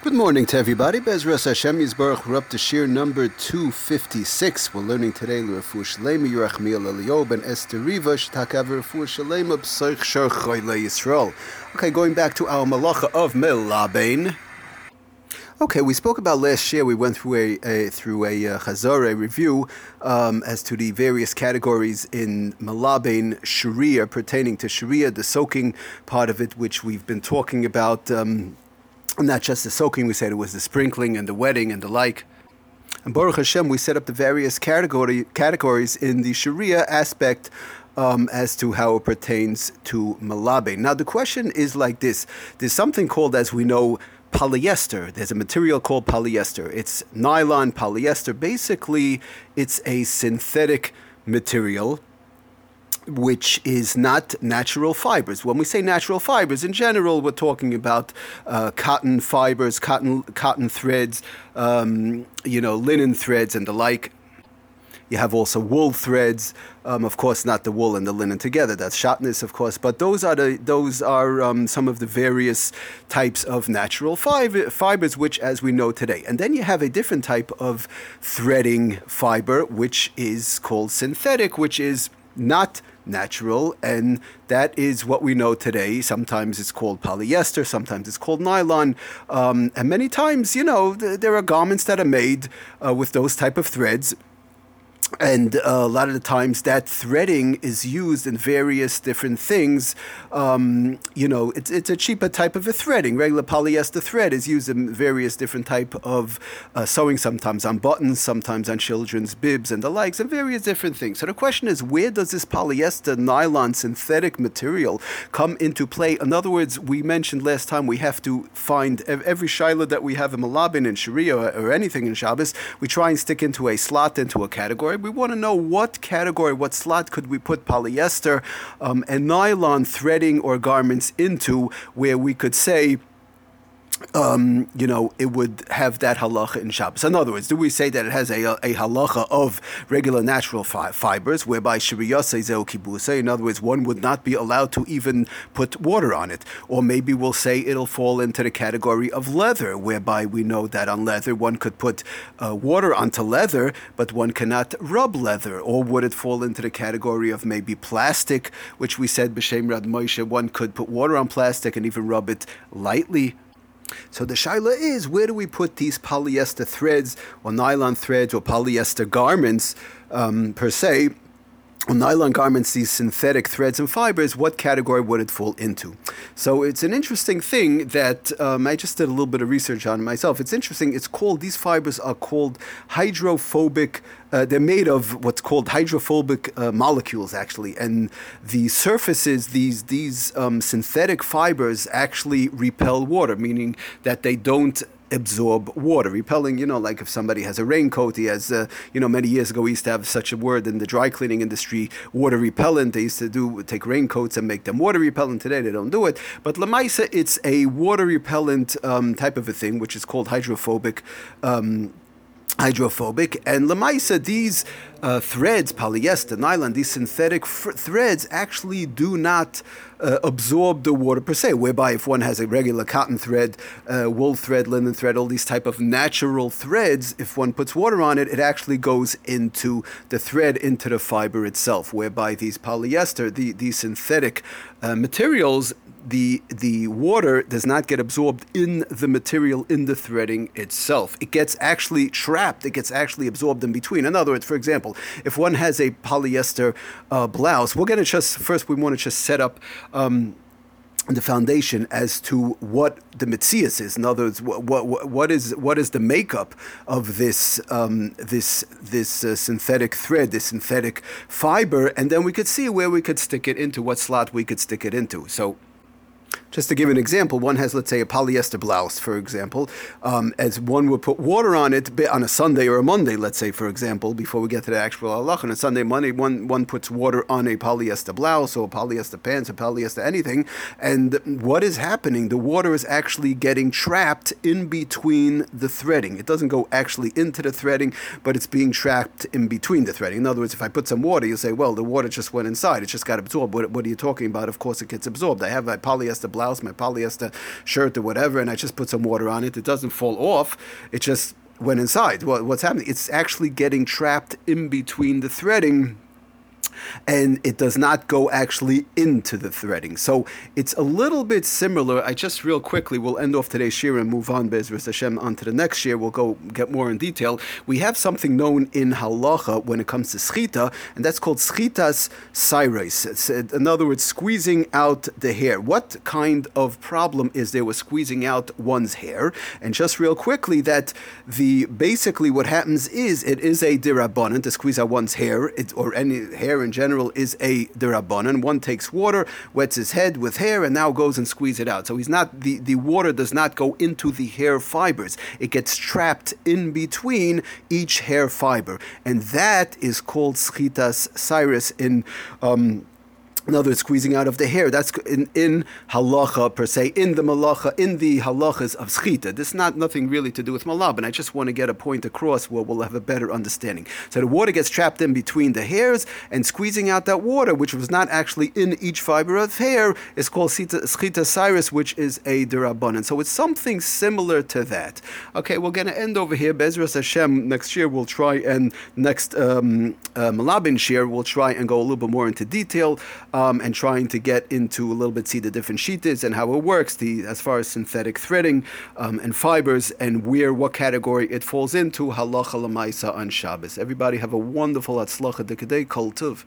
Good morning to everybody. Bezras Hashem Yisbarach. We're up to shiur number 256. We're learning today L'Refu Shalema Yerachmiel Eliob and Esther Riva Shtakav L'Refu Shalema B'Soich Shar Choyle Yisrael. Okay, going back to our malacha of Melabain. Okay, we spoke about last year. We went through a, a through a uh, Chazar, a review um, as to the various categories in Malabain Shriya pertaining to Shriya, the soaking part of it, which we've been talking about. Um, not just the soaking, we said it was the sprinkling and the wetting and the like. And Baruch Hashem, we set up the various category, categories in the Shriya aspect um, as to how it pertains to Malabe. Now, the question is like this there's something called, as we know, polyester. There's a material called polyester. It's nylon polyester. Basically, it's a synthetic material which is not natural fibers. When we say natural fibers, in general, we're talking about uh, cotton fibers, cotton cotton threads, um, you know, linen threads, and the like. You have also wool threads, um, of course, not the wool and the linen together. That's shatnez, of course. But those are the those are um, some of the various types of natural fiber, fibers, which, as we know today. And then you have a different type of threading fiber, which is called synthetic, which is not natural, and that is what we know today. Sometimes it's called polyester, sometimes it's called nylon, um, and many times, you know, th- there are garments that are made uh, with those type of threads and uh, a lot of the times that threading is used in various different things. Um, you know, it's, it's a cheaper type of a threading. Regular polyester thread is used in various different type of uh, sewing, sometimes on buttons, sometimes on children's bibs and the likes, and various different things. So the question is, where does this polyester nylon synthetic material come into play? In other words, we mentioned last time we have to find every shiloh that we have in Malabin in Shriya or anything in Shabbos, we try and stick into a slot, into a category we want to know what category, what slot could we put polyester um, and nylon threading or garments into where we could say, um, you know, it would have that halacha in Shabbos. In other words, do we say that it has a, a halacha of regular natural fi- fibers, whereby shiriyase zeu kibusa? In other words, one would not be allowed to even put water on it. Or maybe we'll say it'll fall into the category of leather, whereby we know that on leather one could put uh, water onto leather, but one cannot rub leather. Or would it fall into the category of maybe plastic, which we said b'shem Rad Moshe, one could put water on plastic and even rub it lightly so the shaila is where do we put these polyester threads or nylon threads or polyester garments um, per se? Or nylon garments, these synthetic threads and fibers, what category would it fall into? So it's an interesting thing that um, I just did a little bit of research on myself. It's interesting. It's called these fibers are called hydrophobic. Uh, they're made of what's called hydrophobic uh, molecules, actually, and the surfaces these these um, synthetic fibers actually repel water, meaning that they don't absorb water. Repelling, you know, like if somebody has a raincoat, he has, uh, you know, many years ago we used to have such a word in the dry cleaning industry, water repellent. They used to do take raincoats and make them water repellent. Today they don't do it. But Lamaisa, it's a water repellent um, type of a thing, which is called hydrophobic. Um, hydrophobic. And Lamaisa, these uh, threads, polyester, nylon, these synthetic threads actually do not uh, absorb the water per se. Whereby, if one has a regular cotton thread, uh, wool thread, linen thread, all these type of natural threads, if one puts water on it, it actually goes into the thread, into the fiber itself. Whereby these polyester, the, these synthetic uh, materials, the the water does not get absorbed in the material in the threading itself. It gets actually trapped. It gets actually absorbed in between. In other words, for example, if one has a polyester uh, blouse, we're going to just first we want to just set up. Um, the foundation as to what the mitzias is. In other words, what, what, what is what is the makeup of this um, this this uh, synthetic thread, this synthetic fiber, and then we could see where we could stick it into, what slot we could stick it into. So just to give an example, one has, let's say, a polyester blouse, for example, um, as one would put water on it on a Sunday or a Monday, let's say, for example, before we get to the actual halach. On a Sunday, Monday, one, one puts water on a polyester blouse or polyester pants or polyester anything. And what is happening? The water is actually getting trapped in between the threading. It doesn't go actually into the threading, but it's being trapped in between the threading. In other words, if I put some water, you say, well, the water just went inside. It just got absorbed. What, what are you talking about? Of course, it gets absorbed. I have a polyester blouse, my polyester shirt, or whatever, and I just put some water on it. It doesn't fall off. It just went inside. What, what's happening? It's actually getting trapped in between the threading and it does not go actually into the threading. So it's a little bit similar. I just real quickly we'll end off today's shiur and move on, Bezras Hashem, onto the next year. We'll go get more in detail. We have something known in halacha when it comes to schita, and that's called schitas se'ar. It's, uh, in other words, squeezing out the hair. What kind of problem is there with squeezing out one's hair? And just real quickly, that the basically what happens is it is a dirabanan to squeeze out one's hair, it, or any hair in general is a derabanan. One takes water, wets his head with hair, and now goes and squeezes it out. So he's not the, the water does not go into the hair fibers. It gets trapped in between each hair fiber, and that is called schitas se'ar in. Um, in other words, squeezing out of the hair. That's in, in halacha per se, in the malacha, in the halachas of schita. This is not nothing really to do with malab, and I just want to get a point across where we'll have a better understanding. So the water gets trapped in between the hairs, and squeezing out that water, which was not actually in each fiber of hair, is called schita se'ar, which is a derabanan. So it's something similar to that. Okay, we're going to end over here. Bezras Hashem. Next year we'll try and next um, uh, malabin share we'll try and go a little bit more into detail and trying to get into a little bit see the different sheetas and how it works, the as far as synthetic threading um, and fibers and where what category it falls into halacha lamaisa on Shabbos. Everybody have a wonderful atzlacha dekadei kol tuv.